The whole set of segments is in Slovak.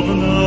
Ku Tebe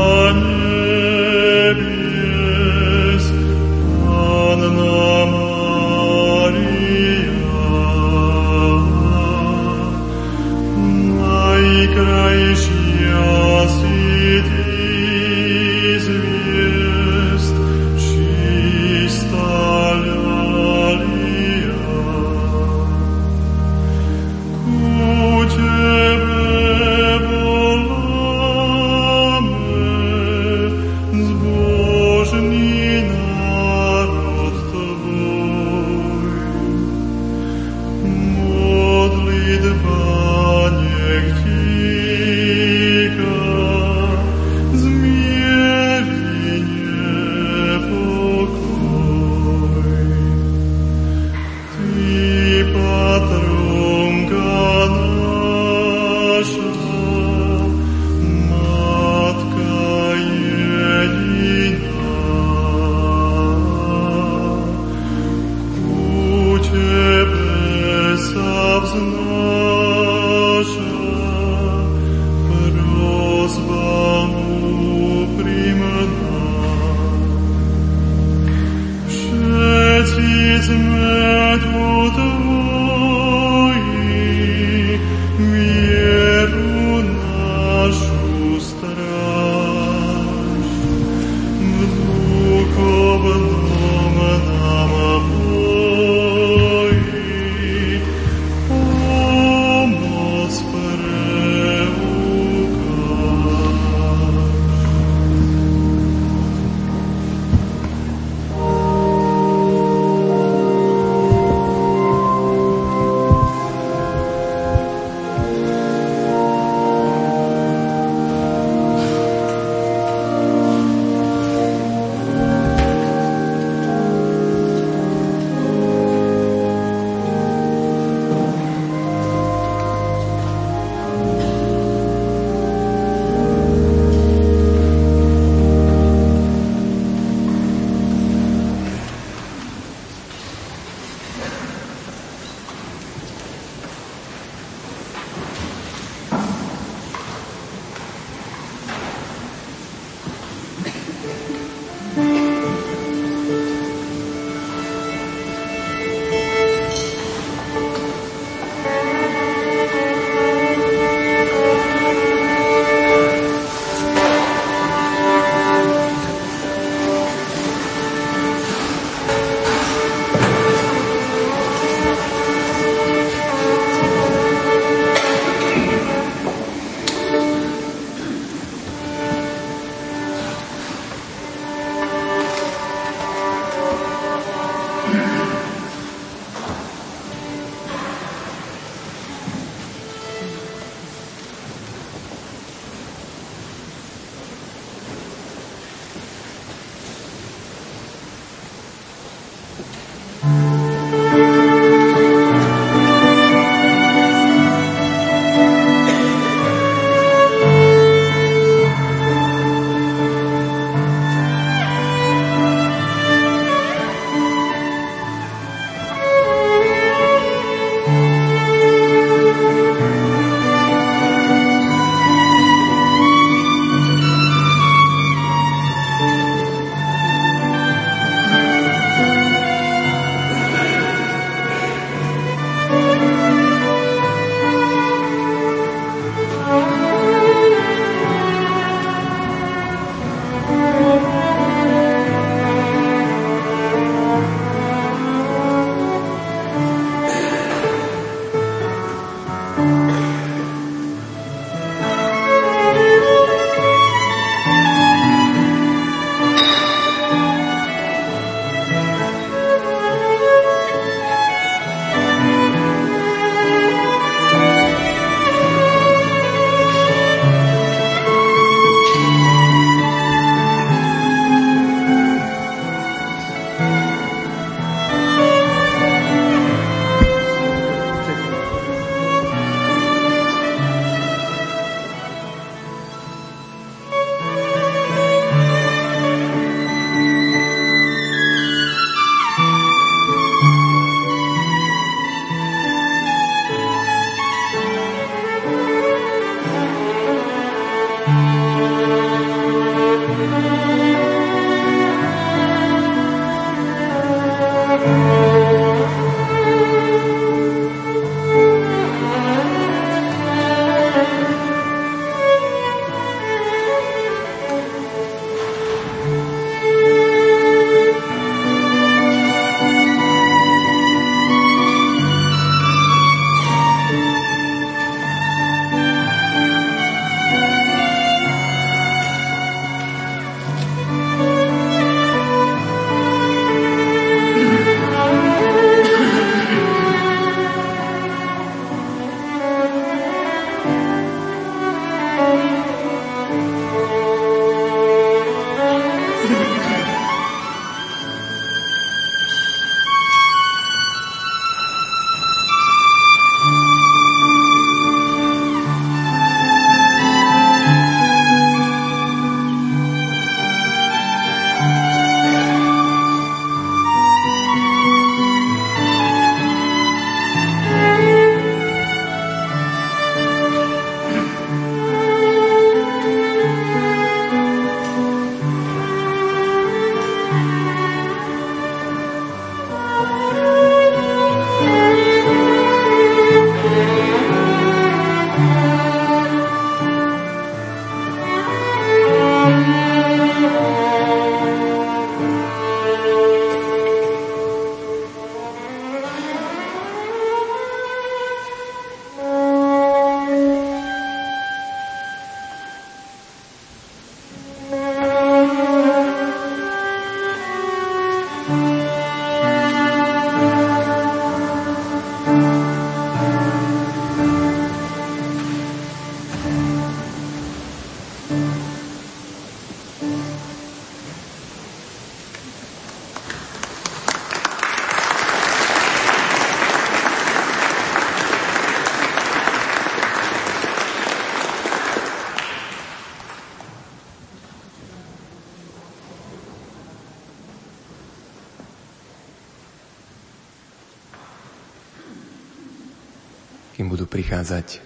prichádzať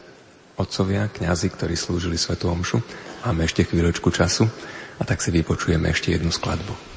otcovia, kňazi, ktorí slúžili Svetu Omšu. Máme ešte chvíľočku času a tak si vypočujeme ešte jednu skladbu.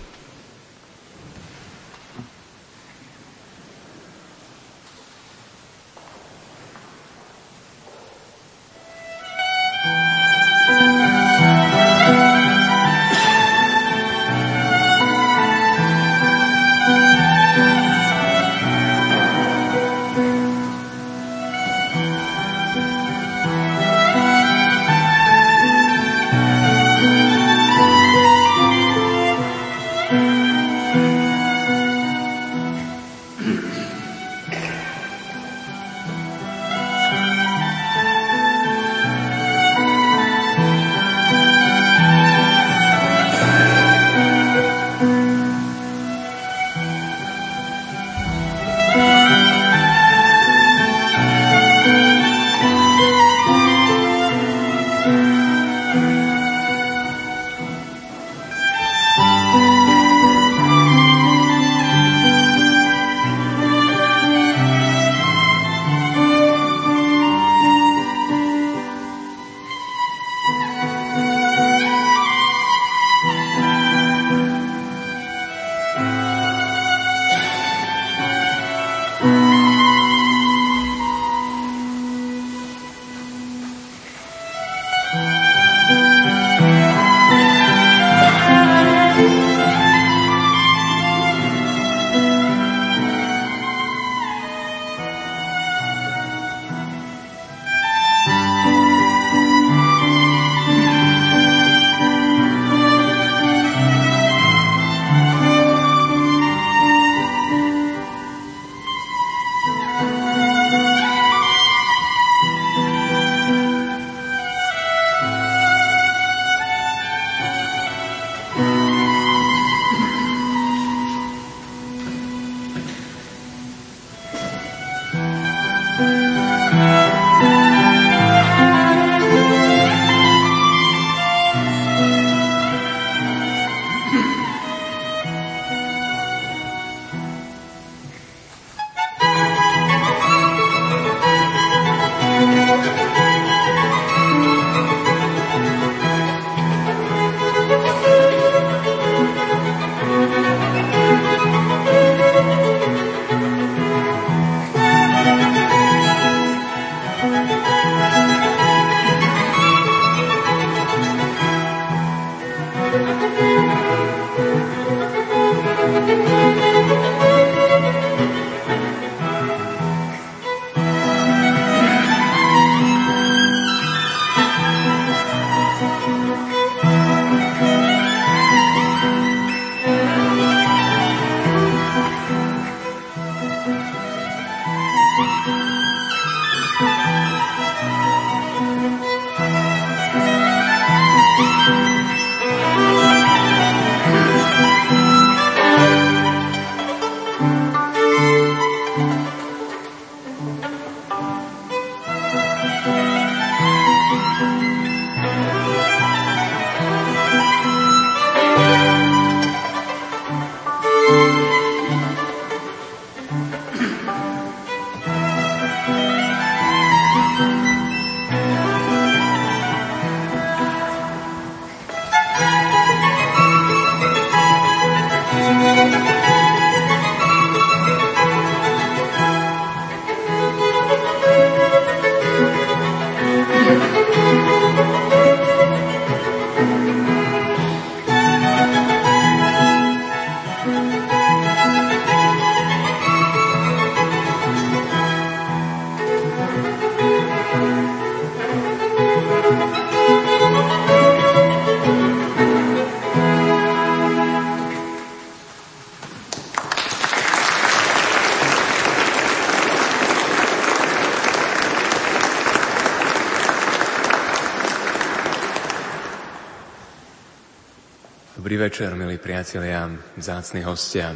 Večer, milí priatelia, vzácni hostia.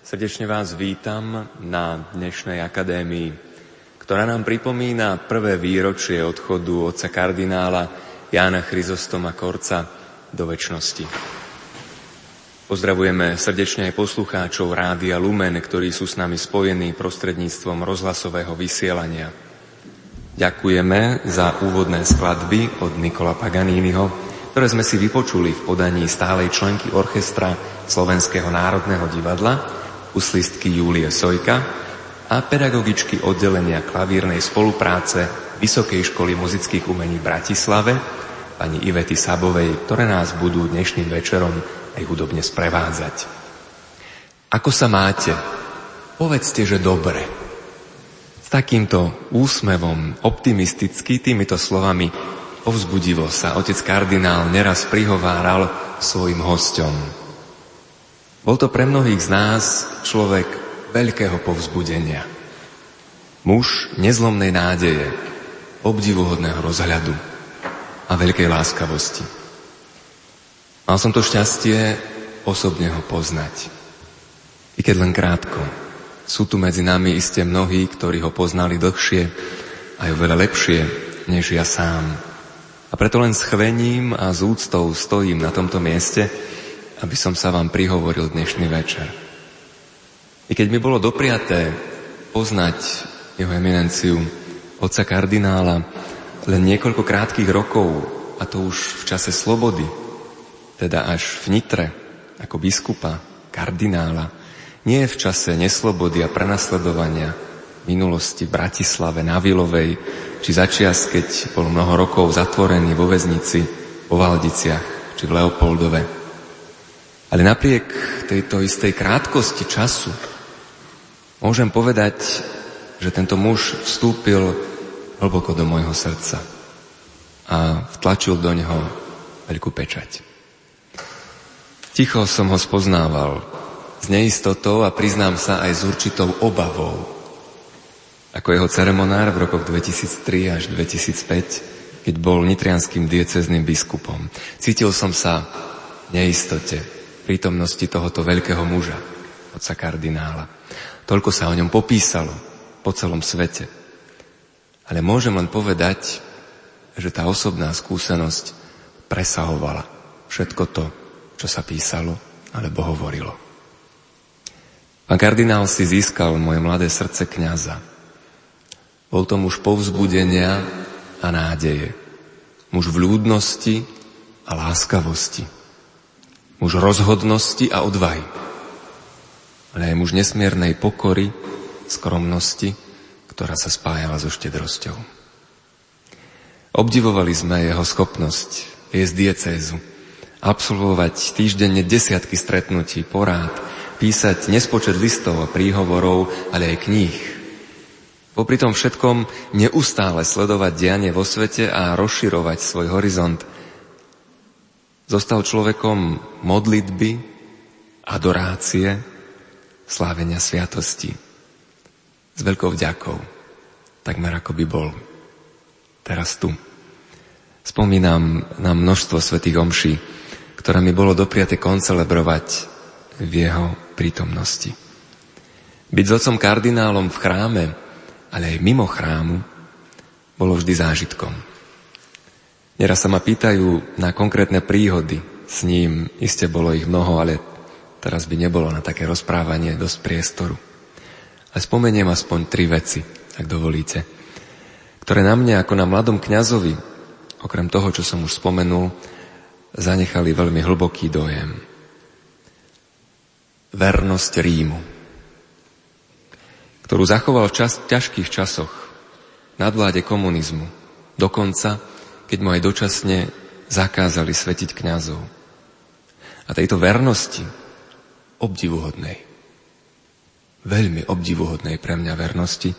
Srdečne vás vítam na dnešnej akadémii, ktorá nám pripomína prvé výročie odchodu otca kardinála Jána Chryzostoma Korca do väčšnosti. Pozdravujeme srdečne aj poslucháčov Rádia Lumen, ktorí sú s nami spojení prostredníctvom rozhlasového vysielania. Ďakujeme za úvodné skladby od Nikola Paganiniho, ktoré sme si vypočuli v podaní stálej členky orchestra Slovenského národného divadla, uslistky Júlie Sojka a pedagogičky oddelenia klavírnej spolupráce Vysokej školy muzických umení v Bratislave, pani Ivety Sabovej, ktoré nás budú dnešným večerom aj hudobne sprevádzať. Ako sa máte? Povedzte, že dobre. S takýmto úsmevom, optimisticky, týmito slovami povzbudivo sa otec kardinál neraz prihováral svojim hosťom. Bol to pre mnohých z nás človek veľkého povzbudenia. Muž nezlomnej nádeje, obdivuhodného rozhľadu a veľkej láskavosti. Mal som to šťastie osobne ho poznať. I keď len krátko. Sú tu medzi nami iste mnohí, ktorí ho poznali dlhšie a oveľa lepšie než ja sám. A preto len s chvením a s úctou stojím na tomto mieste, aby som sa vám prihovoril dnešný večer. I keď mi bolo dopriaté poznať jeho eminenciu, otca kardinála, len niekoľko krátkých rokov, a to už v čase slobody, teda až v Nitre, ako biskupa, kardinála, nie v čase neslobody a prenasledovania minulosti v Bratislave, na Vilovej, či začias, keď bol mnoho rokov zatvorený vo väznici, vo Valdiciach, či v Leopoldove. Ale napriek tejto istej krátkosti času môžem povedať, že tento muž vstúpil hlboko do môjho srdca a vtlačil do neho veľkú pečať. Ticho som ho spoznával s neistotou a priznám sa aj s určitou obavou. Ako jeho ceremonár v rokoch 2003 až 2005, keď bol nitrianským diecezným biskupom. Cítil som sa v neistote prítomnosti tohoto veľkého muža, otca kardinála. Toľko sa o ňom popísalo po celom svete. Ale môžem len povedať, že tá osobná skúsenosť presahovala všetko to, čo sa písalo alebo hovorilo. Pán kardinál si získal moje mladé srdce kniaza. Bol to muž povzbudenia a nádeje. Muž vľúdnosti a láskavosti. Muž rozhodnosti a odvahy. Ale aj muž nesmiernej pokory, skromnosti ktorá sa spájala so štedrosťou. Obdivovali sme jeho schopnosť viesť diecézu, absolvovať týždenne desiatky stretnutí, porád, písať nespočet listov a príhovorov, ale aj kníh. Popri tom všetkom neustále sledovať dianie vo svete a rozširovať svoj horizont. Zostal človekom modlitby, adorácie, slávenia sviatosti s veľkou vďakou, takmer ako by bol teraz tu. Spomínam na množstvo svetých omší, ktoré mi bolo dopriate koncelebrovať v jeho prítomnosti. Byť s otcom kardinálom v chráme, ale aj mimo chrámu, bolo vždy zážitkom. Neraz sa ma pýtajú na konkrétne príhody s ním, iste bolo ich mnoho, ale teraz by nebolo na také rozprávanie dosť priestoru. A spomeniem aspoň tri veci, ak dovolíte, ktoré na mne ako na mladom kňazovi, okrem toho, čo som už spomenul, zanechali veľmi hlboký dojem. Vernosť Rímu, ktorú zachoval v čas, ťažkých časoch, nadvláde komunizmu, dokonca, keď mu aj dočasne zakázali svetiť kňazov. A tejto vernosti, obdivuhodnej, veľmi obdivuhodnej pre mňa vernosti.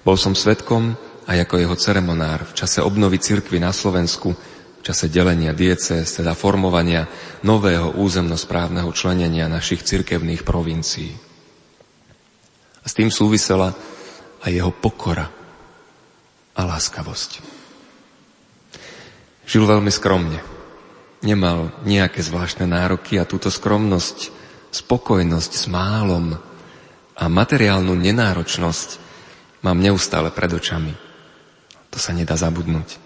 Bol som svetkom aj ako jeho ceremonár v čase obnovy cirkvy na Slovensku, v čase delenia diece, teda formovania nového územnosprávneho členenia našich cirkevných provincií. A s tým súvisela aj jeho pokora a láskavosť. Žil veľmi skromne. Nemal nejaké zvláštne nároky a túto skromnosť, spokojnosť s málom, a materiálnu nenáročnosť mám neustále pred očami. To sa nedá zabudnúť.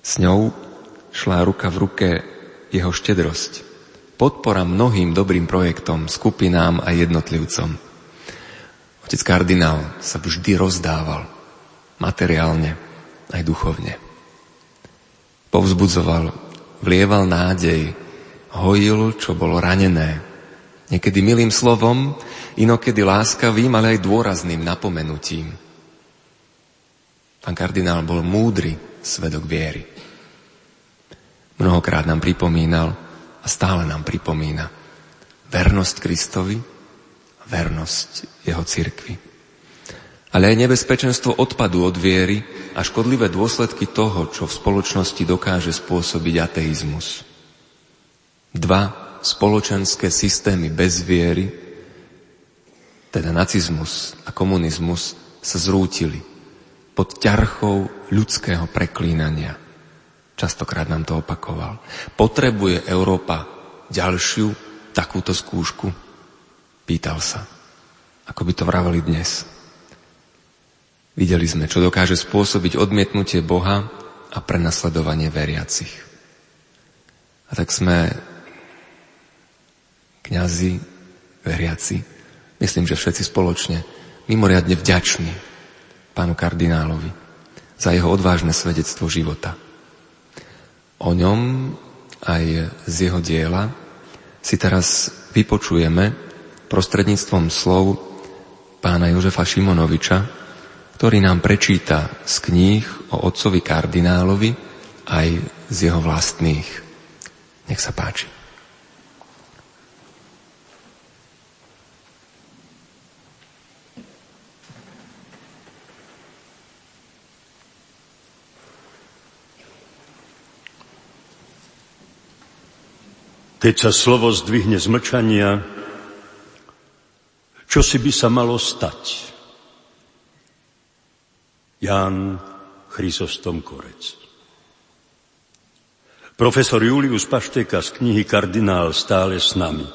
S ňou šla ruka v ruke jeho štedrosť. Podpora mnohým dobrým projektom, skupinám a jednotlivcom. Otec kardinál sa vždy rozdával materiálne aj duchovne. Povzbudzoval, vlieval nádej, hojil, čo bolo ranené. Niekedy milým slovom, inokedy láskavým, ale aj dôrazným napomenutím. Pán kardinál bol múdry svedok viery. Mnohokrát nám pripomínal a stále nám pripomína vernosť Kristovi vernosť jeho cirkvi. Ale aj nebezpečenstvo odpadu od viery a škodlivé dôsledky toho, čo v spoločnosti dokáže spôsobiť ateizmus. Dva spoločenské systémy bez viery, teda nacizmus a komunizmus, sa zrútili pod ťarchou ľudského preklínania. Častokrát nám to opakoval. Potrebuje Európa ďalšiu takúto skúšku? Pýtal sa. Ako by to vraveli dnes. Videli sme, čo dokáže spôsobiť odmietnutie Boha a prenasledovanie veriacich. A tak sme kňazi, veriaci, myslím, že všetci spoločne, mimoriadne vďační pánu kardinálovi za jeho odvážne svedectvo života. O ňom aj z jeho diela si teraz vypočujeme prostredníctvom slov pána Jožefa Šimonoviča, ktorý nám prečíta z kníh o otcovi kardinálovi aj z jeho vlastných. Nech sa páči. Keď sa slovo zdvihne z mlčania, čo si by sa malo stať? Ján Chrysostom Korec. Profesor Julius Pašteka z knihy Kardinál stále s nami.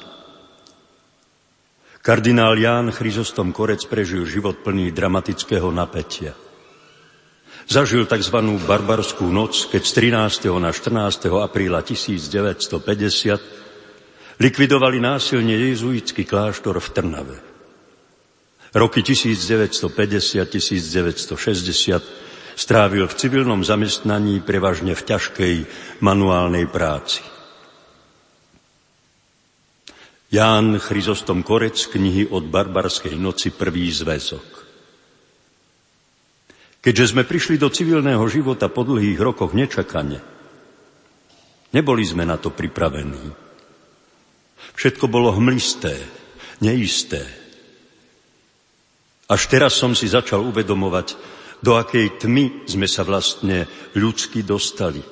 Kardinál Ján Chryzostom Korec prežil život plný dramatického napätia. Zažil tzv. barbarskú noc, keď z 13. na 14. apríla 1950 likvidovali násilne jezuitský kláštor v Trnave. Roky 1950-1960 strávil v civilnom zamestnaní prevažne v ťažkej manuálnej práci. Ján Chryzostom Korec knihy od barbarskej noci prvý zväzok. Keďže sme prišli do civilného života po dlhých rokoch nečakane, neboli sme na to pripravení. Všetko bolo hmlisté, neisté, až teraz som si začal uvedomovať, do akej tmy sme sa vlastne ľudsky dostali.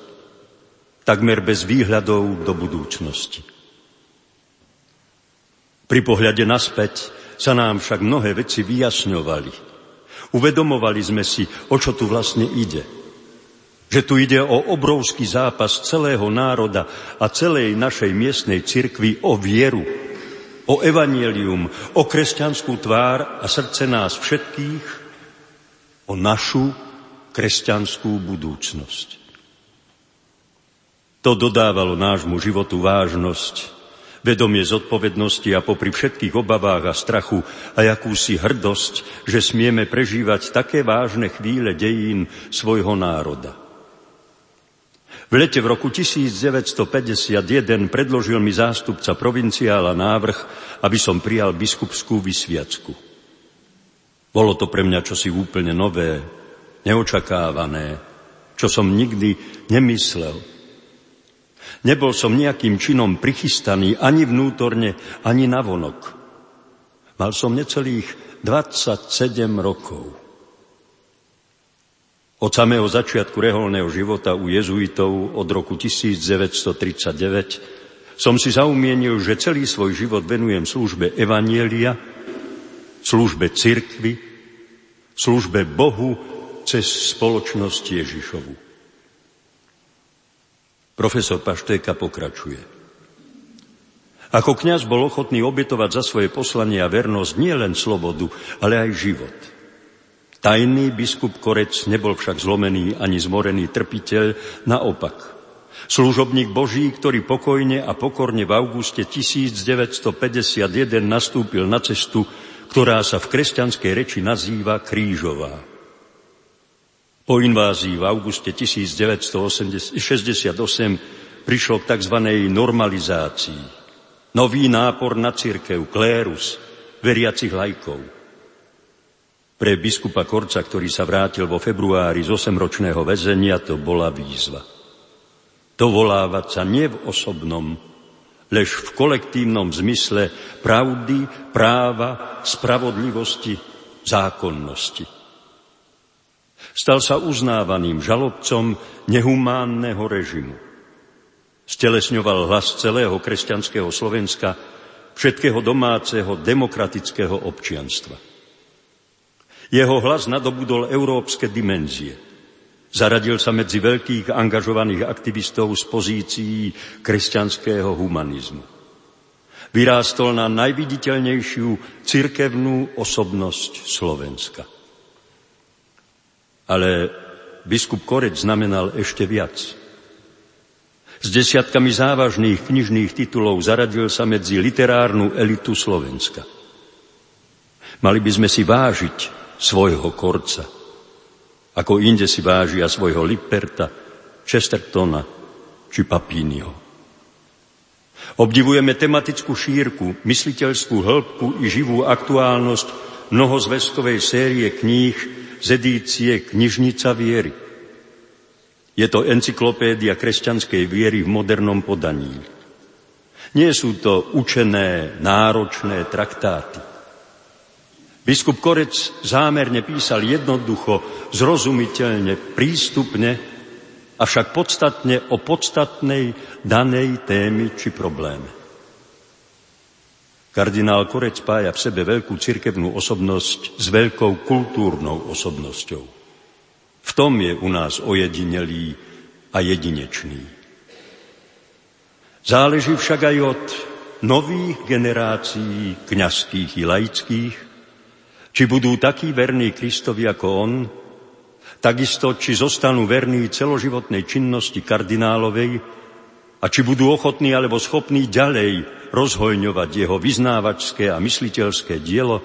Takmer bez výhľadov do budúcnosti. Pri pohľade naspäť sa nám však mnohé veci vyjasňovali. Uvedomovali sme si, o čo tu vlastne ide. Že tu ide o obrovský zápas celého národa a celej našej miestnej cirkvi o vieru, o evanielium, o kresťanskú tvár a srdce nás všetkých, o našu kresťanskú budúcnosť. To dodávalo nášmu životu vážnosť, vedomie zodpovednosti a popri všetkých obavách a strachu a jakúsi hrdosť, že smieme prežívať také vážne chvíle dejín svojho národa. V lete v roku 1951 predložil mi zástupca provinciála návrh, aby som prijal biskupskú vysviacku. Bolo to pre mňa čosi úplne nové, neočakávané, čo som nikdy nemyslel. Nebol som nejakým činom prichystaný ani vnútorne, ani navonok. Mal som necelých 27 rokov. Od samého začiatku reholného života u jezuitov od roku 1939 som si zaumienil, že celý svoj život venujem službe Evanielia, službe cirkvy, službe Bohu cez spoločnosť Ježišovu. Profesor Paštéka pokračuje. Ako kňaz bol ochotný obetovať za svoje poslanie a vernosť nie len slobodu, ale aj život – Tajný biskup Korec nebol však zlomený ani zmorený trpiteľ, naopak. Služobník Boží, ktorý pokojne a pokorne v auguste 1951 nastúpil na cestu, ktorá sa v kresťanskej reči nazýva krížová. Po invázii v auguste 1968 prišlo k tzv. normalizácii. Nový nápor na církev, klérus, veriacich lajkov. Pre biskupa Korca, ktorý sa vrátil vo februári z osemročného väzenia, to bola výzva. Dovolávať sa nie v osobnom, lež v kolektívnom zmysle pravdy, práva, spravodlivosti, zákonnosti. Stal sa uznávaným žalobcom nehumánneho režimu. Stelesňoval hlas celého kresťanského Slovenska, všetkého domáceho demokratického občianstva. Jeho hlas nadobudol európske dimenzie. Zaradil sa medzi veľkých angažovaných aktivistov z pozícií kresťanského humanizmu. Vyrástol na najviditeľnejšiu cirkevnú osobnosť Slovenska. Ale biskup Korec znamenal ešte viac. S desiatkami závažných knižných titulov zaradil sa medzi literárnu elitu Slovenska. Mali by sme si vážiť svojho Korca, ako inde si vážia svojho Liperta, Chestertona či Papínio. Obdivujeme tematickú šírku, mysliteľskú hĺbku i živú aktuálnosť mnohozvestovej série kníh z edície Knižnica viery. Je to encyklopédia kresťanskej viery v modernom podaní. Nie sú to učené, náročné traktáty. Biskup Korec zámerne písal jednoducho, zrozumiteľne, prístupne, avšak podstatne o podstatnej danej témy či probléme. Kardinál Korec spája v sebe veľkú cirkevnú osobnosť s veľkou kultúrnou osobnosťou. V tom je u nás ojedinelý a jedinečný. Záleží však aj od nových generácií kňazských i laických, či budú takí verní Kristovi ako on, takisto či zostanú verní celoživotnej činnosti kardinálovej a či budú ochotní alebo schopní ďalej rozhojňovať jeho vyznávačské a mysliteľské dielo,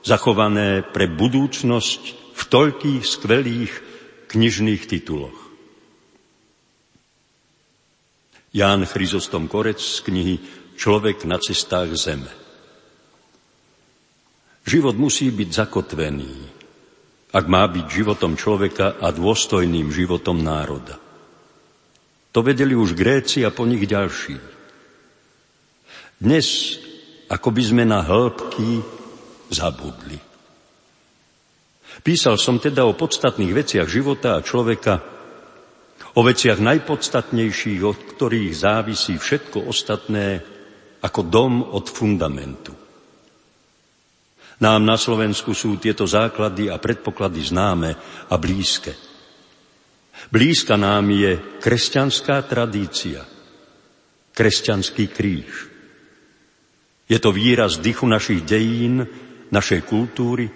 zachované pre budúcnosť v toľkých skvelých knižných tituloch. Ján Chryzostom Korec z knihy Človek na cestách zeme. Život musí byť zakotvený, ak má byť životom človeka a dôstojným životom národa. To vedeli už Gréci a po nich ďalší. Dnes, ako by sme na hĺbky zabudli. Písal som teda o podstatných veciach života a človeka, o veciach najpodstatnejších, od ktorých závisí všetko ostatné, ako dom od fundamentu. Nám na Slovensku sú tieto základy a predpoklady známe a blízke. Blízka nám je kresťanská tradícia, kresťanský kríž. Je to výraz dychu našich dejín, našej kultúry,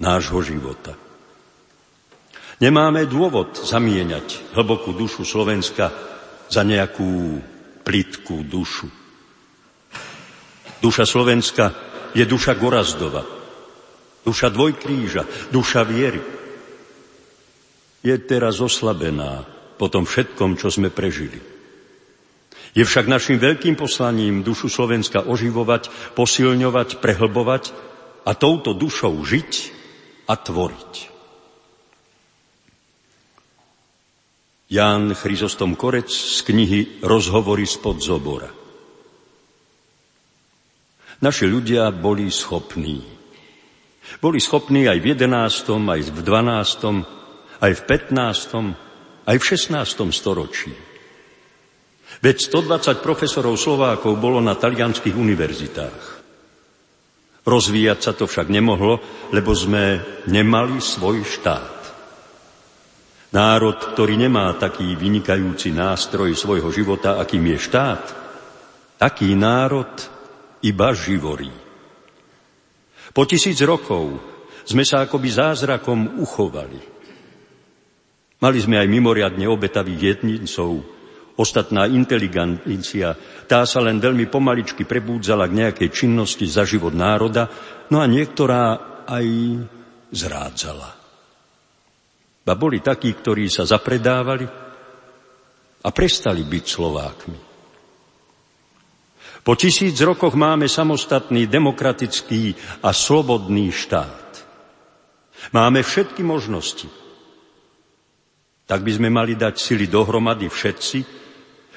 nášho života. Nemáme dôvod zamieňať hlbokú dušu Slovenska za nejakú plitkú dušu. Duša Slovenska je duša Gorazdova, duša dvojkríža, duša viery. Je teraz oslabená po tom všetkom, čo sme prežili. Je však našim veľkým poslaním dušu Slovenska oživovať, posilňovať, prehlbovať a touto dušou žiť a tvoriť. Ján Chryzostom Korec z knihy Rozhovory spod Zobora. Naši ľudia boli schopní. Boli schopní aj v 11., aj v 12., aj v 15., aj v 16. storočí. Veď 120 profesorov Slovákov bolo na talianských univerzitách. Rozvíjať sa to však nemohlo, lebo sme nemali svoj štát. Národ, ktorý nemá taký vynikajúci nástroj svojho života, akým je štát, taký národ iba živorí. Po tisíc rokov sme sa akoby zázrakom uchovali. Mali sme aj mimoriadne obetavých jednincov, Ostatná inteligencia, tá sa len veľmi pomaličky prebúdzala k nejakej činnosti za život národa, no a niektorá aj zrádzala. Ba boli takí, ktorí sa zapredávali a prestali byť Slovákmi. Po tisíc rokoch máme samostatný, demokratický a slobodný štát. Máme všetky možnosti. Tak by sme mali dať sily dohromady všetci,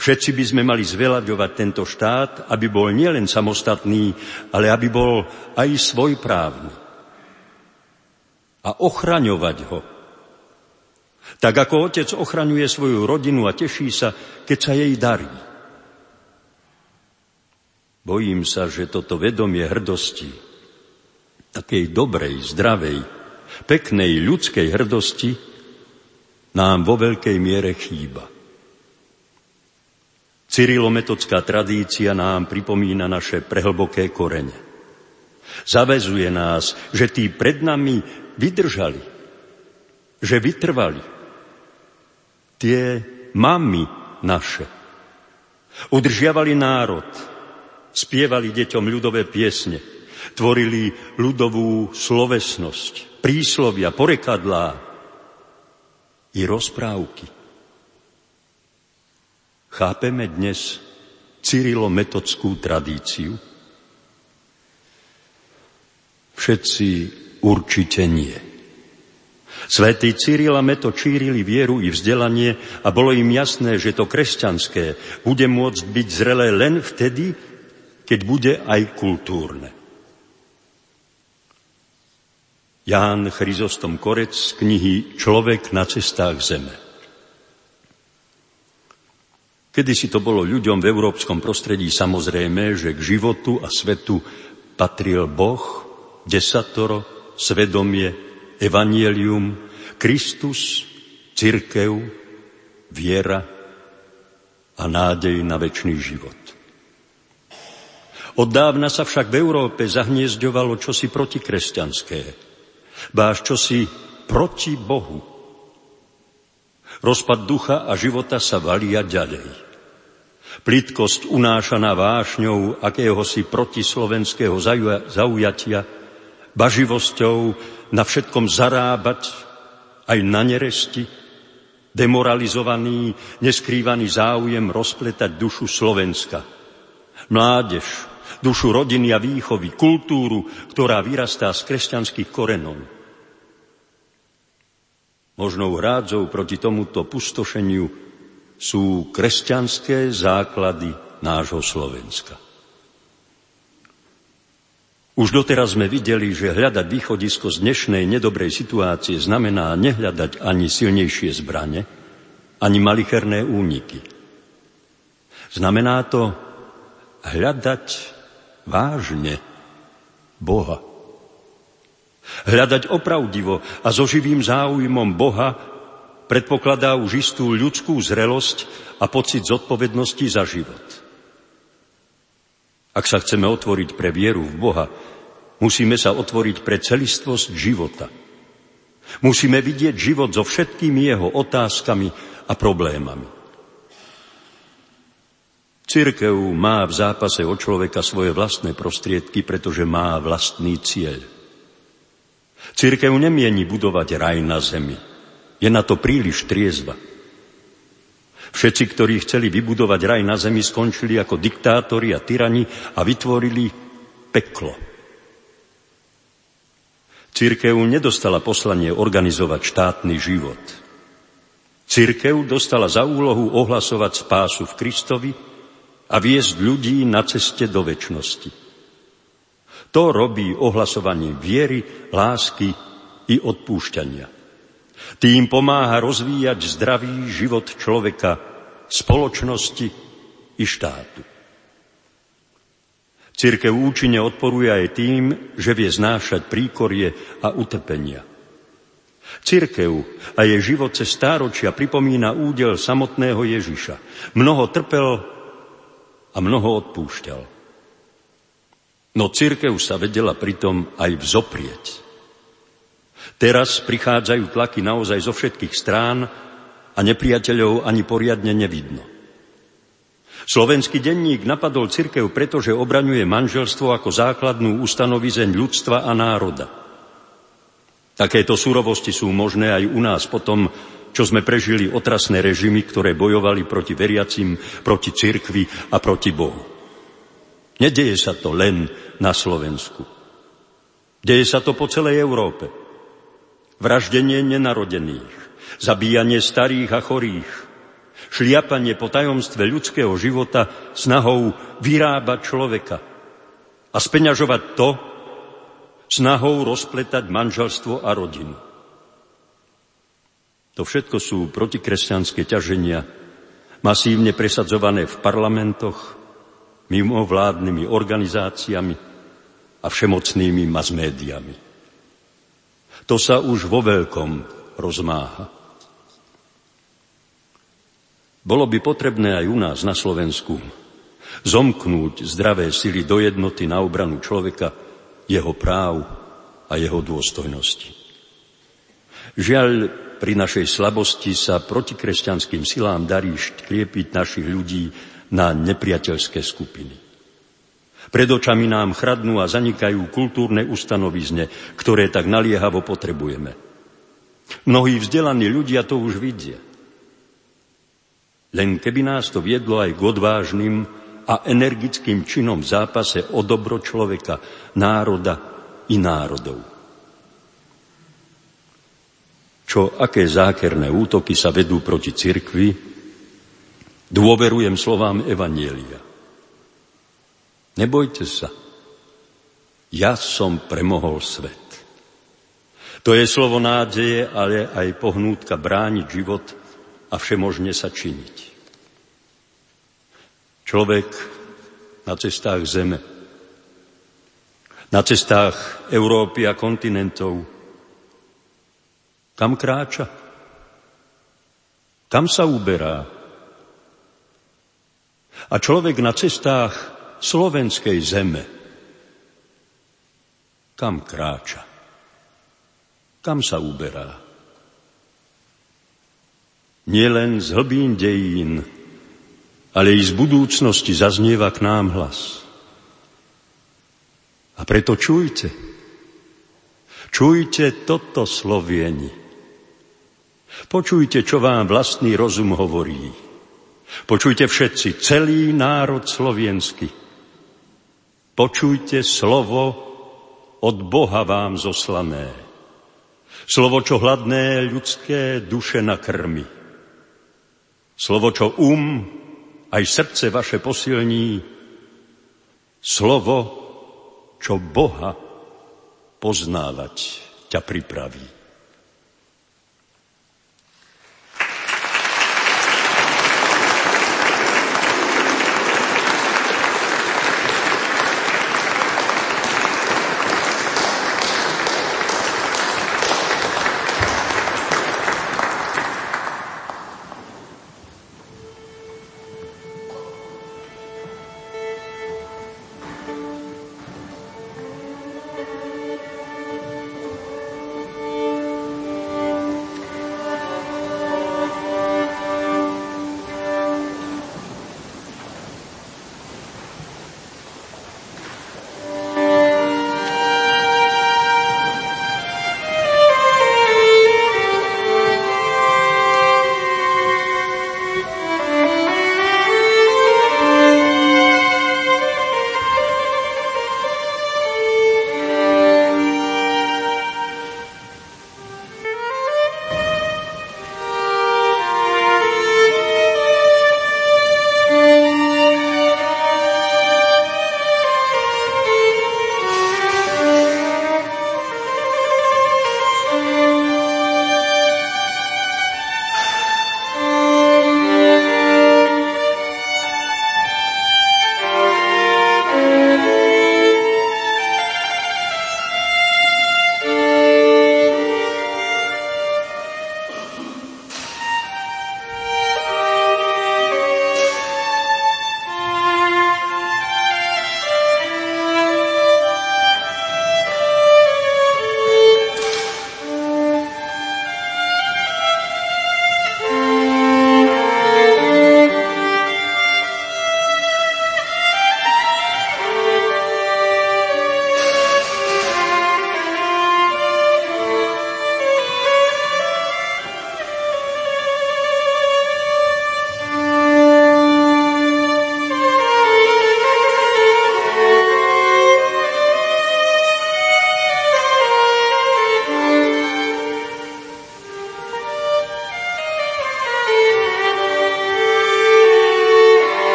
všetci by sme mali zveľaďovať tento štát, aby bol nielen samostatný, ale aby bol aj svojprávny. A ochraňovať ho tak ako otec ochraňuje svoju rodinu a teší sa, keď sa jej darí. Bojím sa, že toto vedomie hrdosti, takej dobrej, zdravej, peknej ľudskej hrdosti, nám vo veľkej miere chýba. Cyrilometodská tradícia nám pripomína naše prehlboké korene. Zavezuje nás, že tí pred nami vydržali, že vytrvali, tie mamy naše. Udržiavali národ, spievali deťom ľudové piesne, tvorili ľudovú slovesnosť, príslovia, porekadlá i rozprávky. Chápeme dnes Cyrilo-metodskú tradíciu? Všetci určite nie. Svetý Cyril Meto čírili vieru i vzdelanie a bolo im jasné, že to kresťanské bude môcť byť zrelé len vtedy, keď bude aj kultúrne. Ján Chryzostom Korec z knihy Človek na cestách zeme. Kedy si to bolo ľuďom v európskom prostredí samozrejme, že k životu a svetu patril Boh, desatoro, svedomie, evanielium, Kristus, cirkev, viera a nádej na väčší život. Od dávna sa však v Európe zahniezďovalo čosi protikresťanské, báš čosi proti Bohu. Rozpad ducha a života sa valia ďalej. Plitkosť unášaná vášňou akéhosi protislovenského zaujatia, baživosťou na všetkom zarábať, aj na neresti, demoralizovaný, neskrývaný záujem rozpletať dušu Slovenska. Mládež, dušu rodiny a výchovy, kultúru, ktorá vyrastá z kresťanských korenov. Možnou hrádzou proti tomuto pustošeniu sú kresťanské základy nášho Slovenska. Už doteraz sme videli, že hľadať východisko z dnešnej nedobrej situácie znamená nehľadať ani silnejšie zbrane, ani malicherné úniky. Znamená to hľadať vážne Boha. Hľadať opravdivo a so živým záujmom Boha predpokladá už istú ľudskú zrelosť a pocit zodpovednosti za život. Ak sa chceme otvoriť pre vieru v Boha, Musíme sa otvoriť pre celistvosť života. Musíme vidieť život so všetkými jeho otázkami a problémami. Církev má v zápase o človeka svoje vlastné prostriedky, pretože má vlastný cieľ. Církev nemieni budovať raj na zemi. Je na to príliš triezva. Všetci, ktorí chceli vybudovať raj na zemi, skončili ako diktátori a tyrani a vytvorili peklo. Církev nedostala poslanie organizovať štátny život. Církev dostala za úlohu ohlasovať spásu v Kristovi a viesť ľudí na ceste do väčšnosti. To robí ohlasovanie viery, lásky i odpúšťania. Tým pomáha rozvíjať zdravý život človeka, spoločnosti i štátu. Církev účinne odporuje aj tým, že vie znášať príkorie a utrpenia. Církev a jej život cez stáročia pripomína údel samotného Ježiša. Mnoho trpel a mnoho odpúšťal. No církev sa vedela pritom aj vzoprieť. Teraz prichádzajú tlaky naozaj zo všetkých strán a nepriateľov ani poriadne nevidno. Slovenský denník napadol cirkev, pretože obraňuje manželstvo ako základnú ustanovizeň ľudstva a národa. Takéto surovosti sú možné aj u nás potom, čo sme prežili otrasné režimy, ktoré bojovali proti veriacim, proti cirkvi a proti Bohu. Nedeje sa to len na Slovensku. Deje sa to po celej Európe. Vraždenie nenarodených, zabíjanie starých a chorých, šliapanie po tajomstve ľudského života snahou vyrábať človeka a speňažovať to, snahou rozpletať manželstvo a rodinu. To všetko sú protikresťanské ťaženia, masívne presadzované v parlamentoch, mimo vládnymi organizáciami a všemocnými masmédiami. To sa už vo veľkom rozmáha. Bolo by potrebné aj u nás na Slovensku zomknúť zdravé sily do jednoty na obranu človeka, jeho práv a jeho dôstojnosti. Žiaľ, pri našej slabosti sa protikresťanským silám darí štliepiť našich ľudí na nepriateľské skupiny. Pred očami nám chradnú a zanikajú kultúrne ustanovizne, ktoré tak naliehavo potrebujeme. Mnohí vzdelaní ľudia to už vidia. Len keby nás to viedlo aj k odvážnym a energickým činom v zápase o dobro človeka, národa i národov. Čo aké zákerné útoky sa vedú proti cirkvi, dôverujem slovám Evanielia. Nebojte sa, ja som premohol svet. To je slovo nádeje, ale aj pohnútka brániť život a všemožne sa činiť. Človek na cestách Zeme, na cestách Európy a kontinentov. Kam kráča? Kam sa uberá? A človek na cestách slovenskej zeme. Kam kráča? Kam sa uberá? Nielen z hlbín dejín, ale i z budúcnosti zaznieva k nám hlas. A preto čujte. Čujte toto slovieni. Počujte, čo vám vlastný rozum hovorí. Počujte všetci, celý národ sloviensky. Počujte slovo od Boha vám zoslané. Slovo, čo hladné ľudské duše nakrmi. Slovo, čo um aj srdce vaše posilní, slovo, čo Boha poznávať ťa pripraví.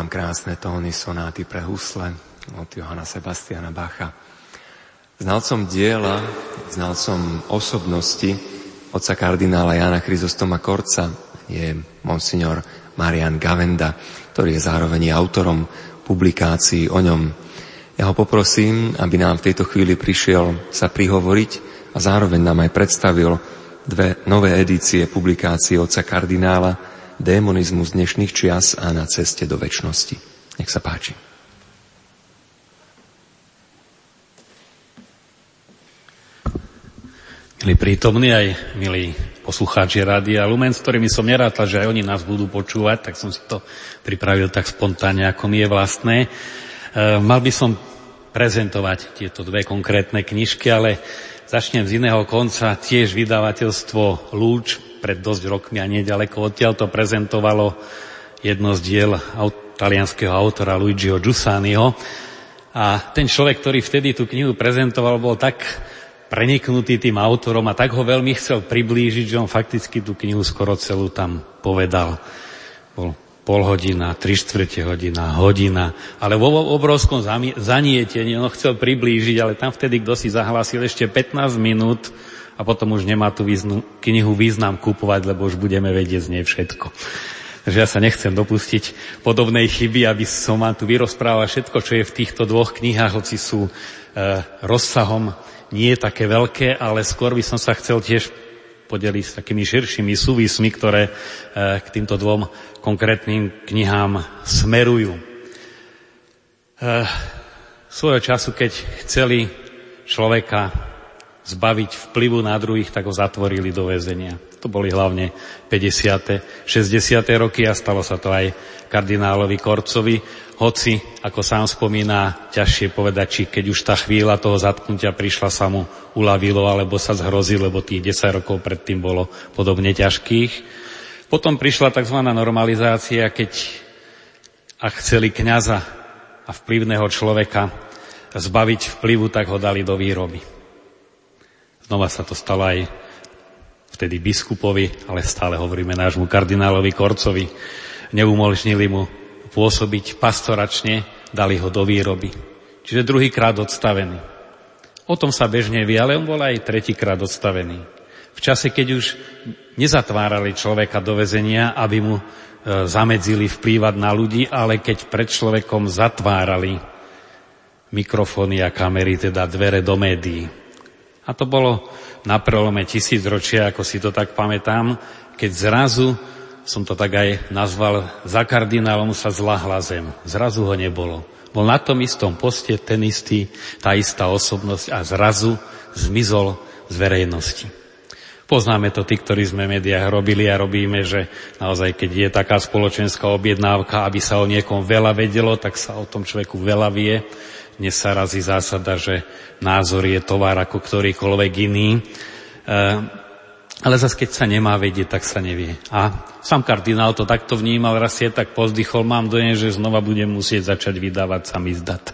Nám krásne tóny sonáty pre husle od Johana Sebastiana Bacha. Znalcom diela, znalcom osobnosti otca kardinála Jana Chryzostoma Korca je monsignor Marian Gavenda, ktorý je zároveň autorom publikácií o ňom. Ja ho poprosím, aby nám v tejto chvíli prišiel sa prihovoriť a zároveň nám aj predstavil dve nové edície publikácií otca kardinála Démonizmus dnešných čias a na ceste do väčšnosti. Nech sa páči. Milí prítomní aj milí poslucháči Rádia Lumen, s ktorými som nerátal, že aj oni nás budú počúvať, tak som si to pripravil tak spontánne, ako mi je vlastné. E, mal by som prezentovať tieto dve konkrétne knižky, ale začnem z iného konca. Tiež vydavateľstvo Lúč pred dosť rokmi a nedaleko odtiaľ to prezentovalo jedno z diel talianského autora Luigiho Giussaniho. A ten človek, ktorý vtedy tú knihu prezentoval, bol tak preniknutý tým autorom a tak ho veľmi chcel priblížiť, že on fakticky tú knihu skoro celú tam povedal. Bol pol hodina, tri štvrte hodina, hodina, ale vo obrovskom zanietení on chcel priblížiť, ale tam vtedy kto si zahlásil ešte 15 minút a potom už nemá tú význu, knihu význam kúpovať, lebo už budeme vedieť z nej všetko. Takže ja sa nechcem dopustiť podobnej chyby, aby som vám tu vyrozprával všetko, čo je v týchto dvoch knihách, hoci sú e, rozsahom nie také veľké, ale skôr by som sa chcel tiež podeliť s takými širšími súvismi, ktoré e, k týmto dvom konkrétnym knihám smerujú. E, svojho času, keď chceli človeka zbaviť vplyvu na druhých, tak ho zatvorili do väzenia. To boli hlavne 50. 60. roky a stalo sa to aj kardinálovi Korcovi, hoci, ako sám spomína, ťažšie povedať, či keď už tá chvíľa toho zatknutia prišla sa mu uľavilo, alebo sa zhrozil, lebo tých 10 rokov predtým bolo podobne ťažkých. Potom prišla tzv. normalizácia, keď ak chceli kňaza a vplyvného človeka zbaviť vplyvu, tak ho dali do výroby. Znova sa to stalo aj vtedy biskupovi, ale stále hovoríme nášmu kardinálovi Korcovi. Neumožnili mu pôsobiť pastoračne, dali ho do výroby. Čiže druhýkrát odstavený. O tom sa bežne vie, ale on bol aj tretíkrát odstavený. V čase, keď už nezatvárali človeka do väzenia, aby mu e, zamedzili vplývať na ľudí, ale keď pred človekom zatvárali mikrofóny a kamery, teda dvere do médií. A to bolo na prelome tisícročia, ako si to tak pamätám, keď zrazu, som to tak aj nazval, za kardinálom sa zlahla zem. Zrazu ho nebolo. Bol na tom istom poste ten istý, tá istá osobnosť a zrazu zmizol z verejnosti. Poznáme to tí, ktorí sme v médiách robili a robíme, že naozaj, keď je taká spoločenská objednávka, aby sa o niekom veľa vedelo, tak sa o tom človeku veľa vie dnes sa razí zásada, že názor je tovar ako ktorýkoľvek iný. E, ale zase, keď sa nemá vedieť, tak sa nevie. A sám kardinál to takto vnímal, raz je tak pozdychol, mám dojem, že znova budem musieť začať vydávať samizdat.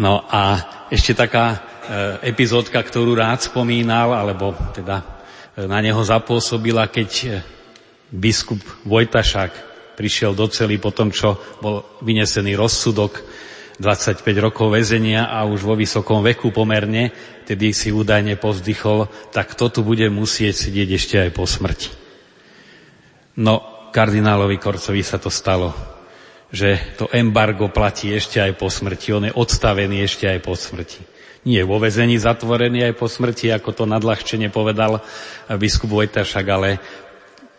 No a ešte taká epizódka, ktorú rád spomínal, alebo teda e, na neho zapôsobila, keď biskup Vojtašák prišiel do celý po tom, čo bol vynesený rozsudok 25 rokov väzenia a už vo vysokom veku pomerne, tedy si údajne povzdychol, tak to tu bude musieť sedieť ešte aj po smrti. No, kardinálovi Korcovi sa to stalo, že to embargo platí ešte aj po smrti. On je odstavený ešte aj po smrti. Nie vo vezení zatvorený aj po smrti, ako to nadľahčene povedal biskup Vojtašak, ale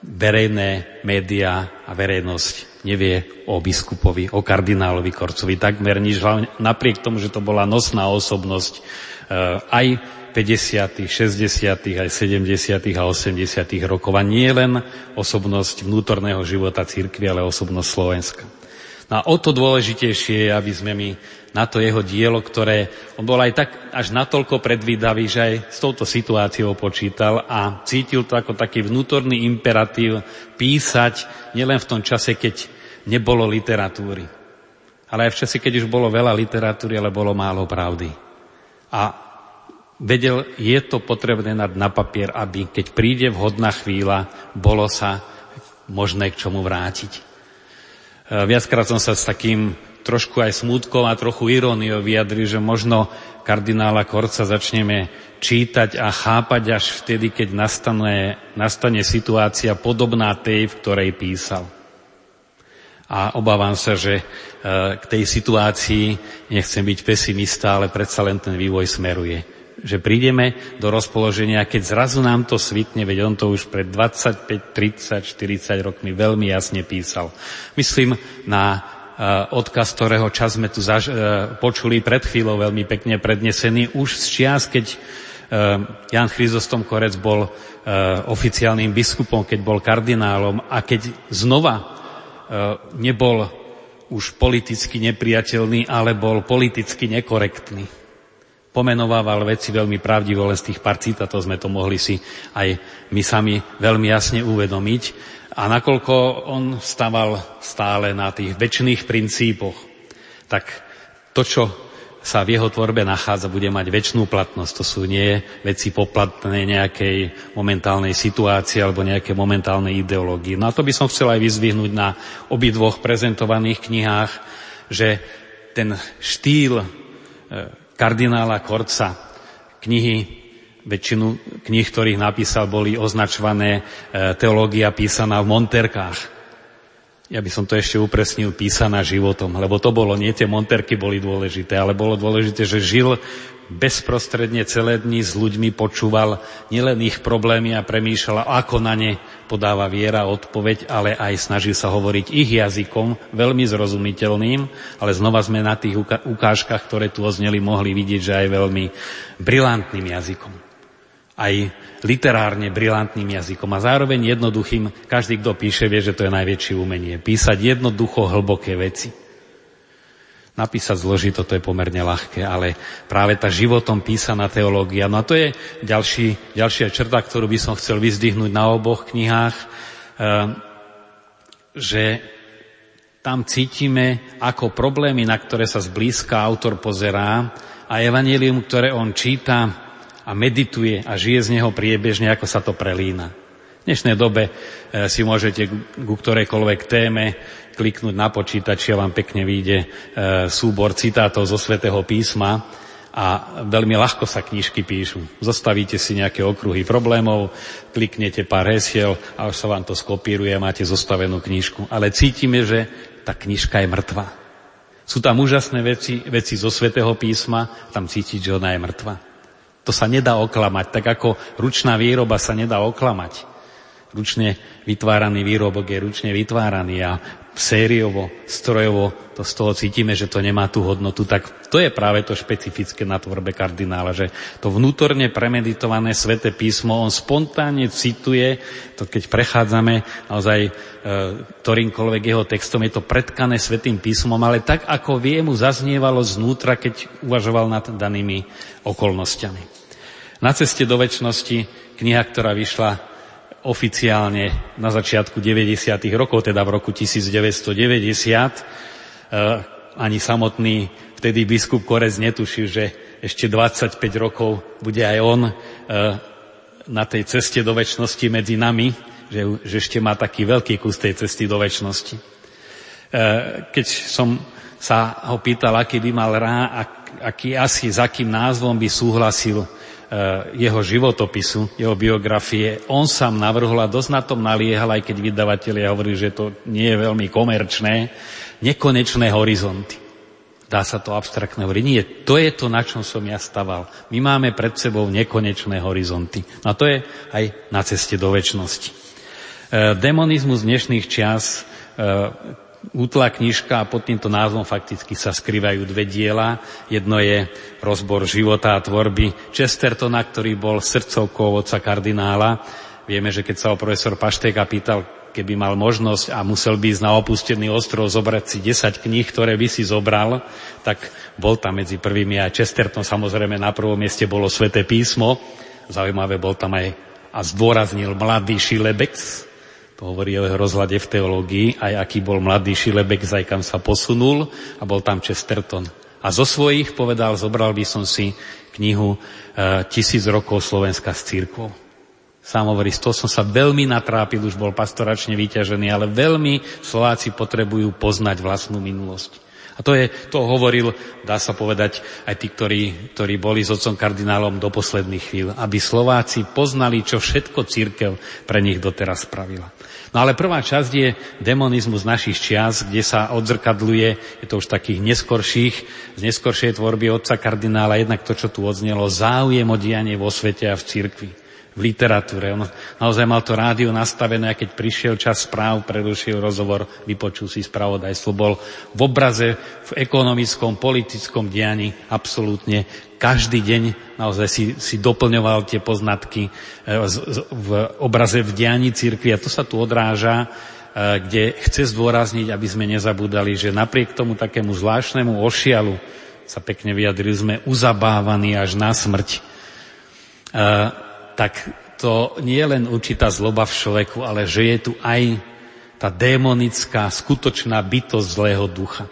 verejné médiá a verejnosť nevie o biskupovi, o kardinálovi Korcovi takmer nič, napriek tomu, že to bola nosná osobnosť eh, aj 50., 60., aj 70. a 80. rokov. A nie len osobnosť vnútorného života církvy, ale osobnosť Slovenska. No a o to dôležitejšie je, aby sme my na to jeho dielo, ktoré on bol aj tak až natoľko predvídavý, že aj s touto situáciou počítal a cítil to ako taký vnútorný imperatív písať nielen v tom čase, keď nebolo literatúry, ale aj v čase, keď už bolo veľa literatúry, ale bolo málo pravdy. A vedel, je to potrebné nad na papier, aby keď príde vhodná chvíľa, bolo sa možné k čomu vrátiť. viackrát som sa s takým trošku aj smútkom a trochu iróniou vyjadril, že možno kardinála Korca začneme čítať a chápať až vtedy, keď nastane, nastane situácia podobná tej, v ktorej písal. A obávam sa, že e, k tej situácii nechcem byť pesimista, ale predsa len ten vývoj smeruje. Že prídeme do rozpoloženia, keď zrazu nám to svitne, veď on to už pred 25, 30, 40 rokmi veľmi jasne písal. Myslím na odkaz, ktorého čas sme tu zaž- e, počuli pred chvíľou veľmi pekne prednesený, už z čias, keď Jan Chryzostom Korec bol oficiálnym biskupom, keď bol kardinálom a keď znova nebol už politicky nepriateľný, ale bol politicky nekorektný. Pomenovával veci veľmi pravdivo, len z tých pár citátov sme to mohli si aj my sami veľmi jasne uvedomiť. A nakoľko on stával stále na tých väčšných princípoch, tak to, čo sa v jeho tvorbe nachádza, bude mať väčšinu platnosť. To sú nie veci poplatné nejakej momentálnej situácii alebo nejaké momentálnej ideológii. No a to by som chcel aj vyzvihnúť na obidvoch prezentovaných knihách, že ten štýl e, kardinála Korca, knihy väčšinu kníh, ktorých napísal, boli označované e, teológia písaná v Monterkách. Ja by som to ešte upresnil, písaná životom, lebo to bolo, nie tie monterky boli dôležité, ale bolo dôležité, že žil bezprostredne celé dni s ľuďmi, počúval nielen ich problémy a premýšľal, ako na ne podáva viera odpoveď, ale aj snažil sa hovoriť ich jazykom, veľmi zrozumiteľným, ale znova sme na tých ukážkach, ktoré tu ozneli, mohli vidieť, že aj veľmi brilantným jazykom aj literárne brilantným jazykom a zároveň jednoduchým. Každý, kto píše, vie, že to je najväčšie umenie. Písať jednoducho hlboké veci. Napísať zložito, to je pomerne ľahké, ale práve tá životom písaná teológia. No a to je ďalší, ďalšia črta, ktorú by som chcel vyzdvihnúť na oboch knihách, eh, že tam cítime, ako problémy, na ktoré sa zblízka autor pozerá a evanelium, ktoré on číta, a medituje a žije z neho priebežne, ako sa to prelína. V dnešnej dobe e, si môžete ku ktorejkoľvek téme kliknúť na počítači a vám pekne vyjde e, súbor citátov zo svätého písma a veľmi ľahko sa knižky píšu. Zostavíte si nejaké okruhy problémov, kliknete pár hesiel a už sa vám to skopíruje máte zostavenú knižku. Ale cítime, že tá knižka je mŕtva. Sú tam úžasné veci, veci zo svätého písma, tam cítiť, že ona je mŕtva. To sa nedá oklamať, tak ako ručná výroba sa nedá oklamať. Ručne vytváraný výrobok je ručne vytváraný a sériovo, strojovo, to z toho cítime, že to nemá tú hodnotu, tak to je práve to špecifické na tvorbe kardinála, že to vnútorne premeditované sväté písmo, on spontánne cituje, to keď prechádzame naozaj e, ktorýmkoľvek jeho textom, je to predkané svetým písmom, ale tak, ako vie mu zaznievalo znútra, keď uvažoval nad danými okolnostiami. Na ceste do väčšnosti kniha, ktorá vyšla oficiálne na začiatku 90. rokov, teda v roku 1990, eh, ani samotný vtedy biskup Korec netušil, že ešte 25 rokov bude aj on eh, na tej ceste do väčšnosti medzi nami, že, že ešte má taký veľký kus tej cesty do väčšnosti. Eh, keď som sa ho pýtal, aký by mal rá, aký asi, s akým názvom by súhlasil jeho životopisu, jeho biografie, on sám navrhol a dosť na tom naliehal, aj keď vydavatelia hovorili, že to nie je veľmi komerčné, nekonečné horizonty. Dá sa to abstraktne hovoriť. Nie, to je to, na čom som ja staval. My máme pred sebou nekonečné horizonty. A to je aj na ceste do väčšnosti. Eh, demonizmus dnešných čias eh, útla knižka a pod týmto názvom fakticky sa skrývajú dve diela. Jedno je rozbor života a tvorby Chestertona, ktorý bol srdcovkou otca kardinála. Vieme, že keď sa o profesor Pašteka pýtal, keby mal možnosť a musel by ísť na opustený ostrov zobrať si 10 kníh, ktoré by si zobral, tak bol tam medzi prvými aj Chesterton, samozrejme na prvom mieste bolo Sveté písmo, zaujímavé bol tam aj a zdôraznil mladý Šilebex, hovorí o jeho rozhľade v teológii, aj aký bol mladý Šilebek, aj kam sa posunul a bol tam Chesterton. A zo svojich povedal, zobral by som si knihu e, Tisíc rokov Slovenska s církvou. Sám hovorí, z toho som sa veľmi natrápil, už bol pastoračne vyťažený, ale veľmi Slováci potrebujú poznať vlastnú minulosť. A to, je, to hovoril, dá sa povedať, aj tí, ktorí, ktorí boli s otcom kardinálom do posledných chvíľ, aby Slováci poznali, čo všetko církev pre nich doteraz spravila. No ale prvá časť je demonizmus našich čias, kde sa odzrkadluje, je to už takých neskorších, z neskoršej tvorby otca kardinála, jednak to, čo tu odznelo, záujem o dianie vo svete a v cirkvi v literatúre. On naozaj mal to rádio nastavené a keď prišiel čas správ, prerušil rozhovor, vypočul si spravodajstvo, bol v obraze, v ekonomickom, politickom dianí absolútne každý deň naozaj si, si doplňoval tie poznatky e, v obraze v dianí církvy a to sa tu odráža, e, kde chce zdôrazniť, aby sme nezabúdali, že napriek tomu takému zvláštnemu ošialu sa pekne vyjadrili, sme uzabávaní až na smrť. Tak to nie je len určitá zloba v človeku, ale že je tu aj tá démonická, skutočná bytosť zlého ducha.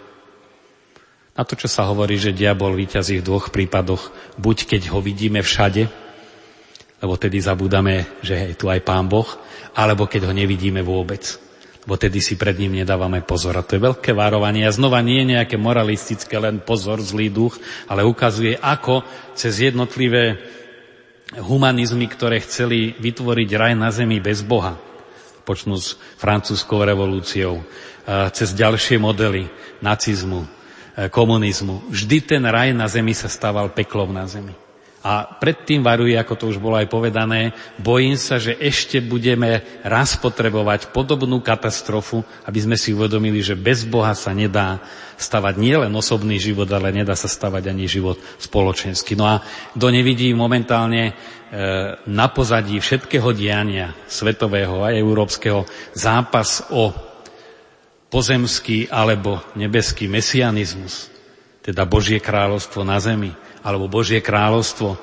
Na to, čo sa hovorí, že diabol vyťazí v dvoch prípadoch, buď keď ho vidíme všade, lebo tedy zabúdame, že je tu aj Pán Boh, alebo keď ho nevidíme vôbec, lebo tedy si pred ním nedávame pozor. A to je veľké varovanie. A znova nie je nejaké moralistické, len pozor, zlý duch, ale ukazuje, ako cez jednotlivé humanizmy, ktoré chceli vytvoriť raj na zemi bez Boha, počnú s francúzskou revolúciou, cez ďalšie modely nacizmu, e, komunizmu. Vždy ten raj na zemi sa stával peklom na zemi. A predtým varuje, ako to už bolo aj povedané, bojím sa, že ešte budeme raz potrebovať podobnú katastrofu, aby sme si uvedomili, že bez Boha sa nedá stavať nielen osobný život, ale nedá sa stavať ani život spoločenský. No a kto nevidí momentálne e, na pozadí všetkého diania svetového a európskeho zápas o pozemský alebo nebeský mesianizmus, teda Božie kráľovstvo na zemi, alebo Božie kráľovstvo, e,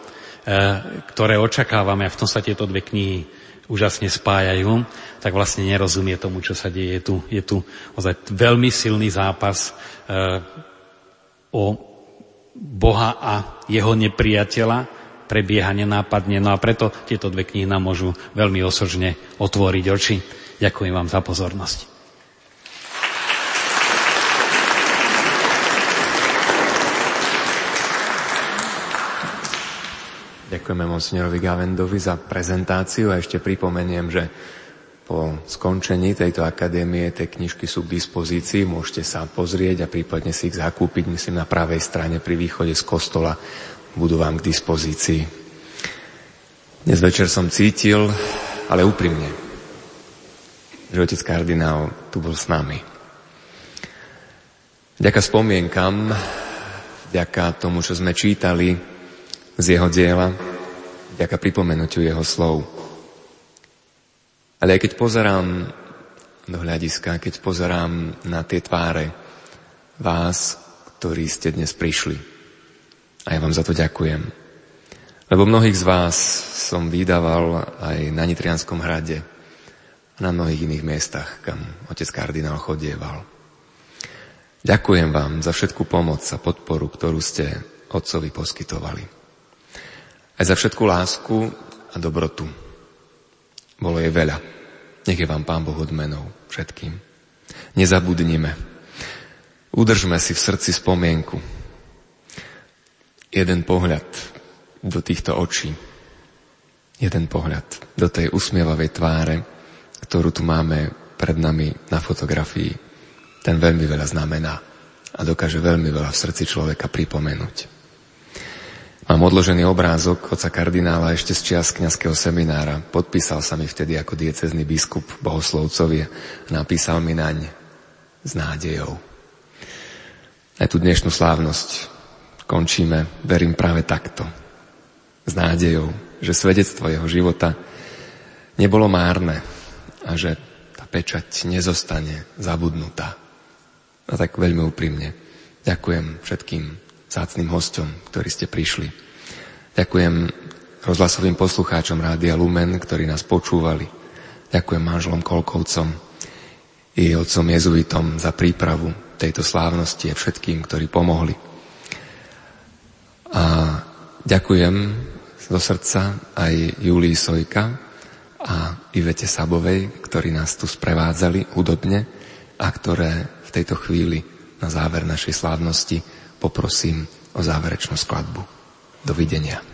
ktoré očakávame, a v tom sa tieto dve knihy úžasne spájajú, tak vlastne nerozumie tomu, čo sa deje. Je tu, je tu ozaj veľmi silný zápas e, o Boha a jeho nepriateľa, prebieha nenápadne. No a preto tieto dve knihy nám môžu veľmi osožne otvoriť oči. Ďakujem vám za pozornosť. Ďakujeme monsignorovi Gavendovi za prezentáciu a ešte pripomeniem, že po skončení tejto akadémie tie knižky sú k dispozícii, môžete sa pozrieť a prípadne si ich zakúpiť, myslím, na pravej strane pri východe z kostola budú vám k dispozícii. Dnes večer som cítil, ale úprimne, že otec kardinál tu bol s nami. Vďaka spomienkam, vďaka tomu, čo sme čítali, z jeho diela, vďaka pripomenutiu jeho slov. Ale aj keď pozerám do hľadiska, keď pozerám na tie tváre vás, ktorí ste dnes prišli. A ja vám za to ďakujem. Lebo mnohých z vás som vydával aj na Nitrianskom hrade a na mnohých iných miestach, kam otec kardinál chodieval. Ďakujem vám za všetku pomoc a podporu, ktorú ste otcovi poskytovali. Aj za všetku lásku a dobrotu. Bolo jej veľa. Nech je vám Pán Boh odmenou všetkým. Nezabudnime. Udržme si v srdci spomienku. Jeden pohľad do týchto očí. Jeden pohľad do tej usmievavej tváre, ktorú tu máme pred nami na fotografii. Ten veľmi veľa znamená a dokáže veľmi veľa v srdci človeka pripomenúť. Mám odložený obrázok oca kardinála ešte z čias kňazského seminára. Podpísal sa mi vtedy ako diecezný biskup bohoslovcovi a napísal mi naň s nádejou. Aj tú dnešnú slávnosť končíme, verím práve takto. S nádejou, že svedectvo jeho života nebolo márne a že tá pečať nezostane zabudnutá. A tak veľmi úprimne ďakujem všetkým zácným hostom, ktorí ste prišli. Ďakujem rozhlasovým poslucháčom Rádia Lumen, ktorí nás počúvali. Ďakujem manželom Kolkovcom i otcom jezuitom za prípravu tejto slávnosti a všetkým, ktorí pomohli. A ďakujem zo srdca aj Julii Sojka a Ivete Sabovej, ktorí nás tu sprevádzali hudobne a ktoré v tejto chvíli na záver našej slávnosti poprosím o záverečnú skladbu. Dovidenia.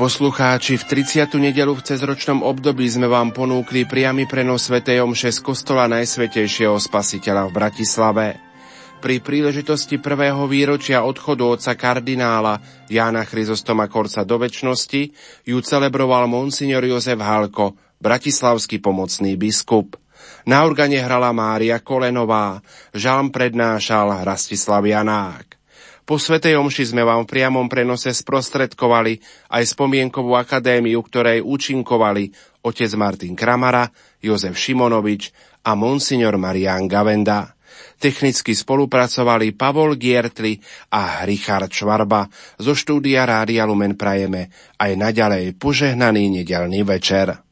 Poslucháči, v 30. nedelu v cezročnom období sme vám ponúkli priamy prenos Sv. Omše z kostola Najsvetejšieho Spasiteľa v Bratislave. Pri príležitosti prvého výročia odchodu otca kardinála Jána Chryzostoma Korca do väčšnosti ju celebroval monsignor Jozef Halko, bratislavský pomocný biskup. Na organe hrala Mária Kolenová, žalm prednášal Rastislav Janák. Po Svetej Omši sme vám v priamom prenose sprostredkovali aj spomienkovú akadémiu, ktorej účinkovali otec Martin Kramara, Jozef Šimonovič a monsignor Marian Gavenda. Technicky spolupracovali Pavol Giertli a Richard Švarba. Zo štúdia Rádia Lumen prajeme aj naďalej požehnaný nedelný večer.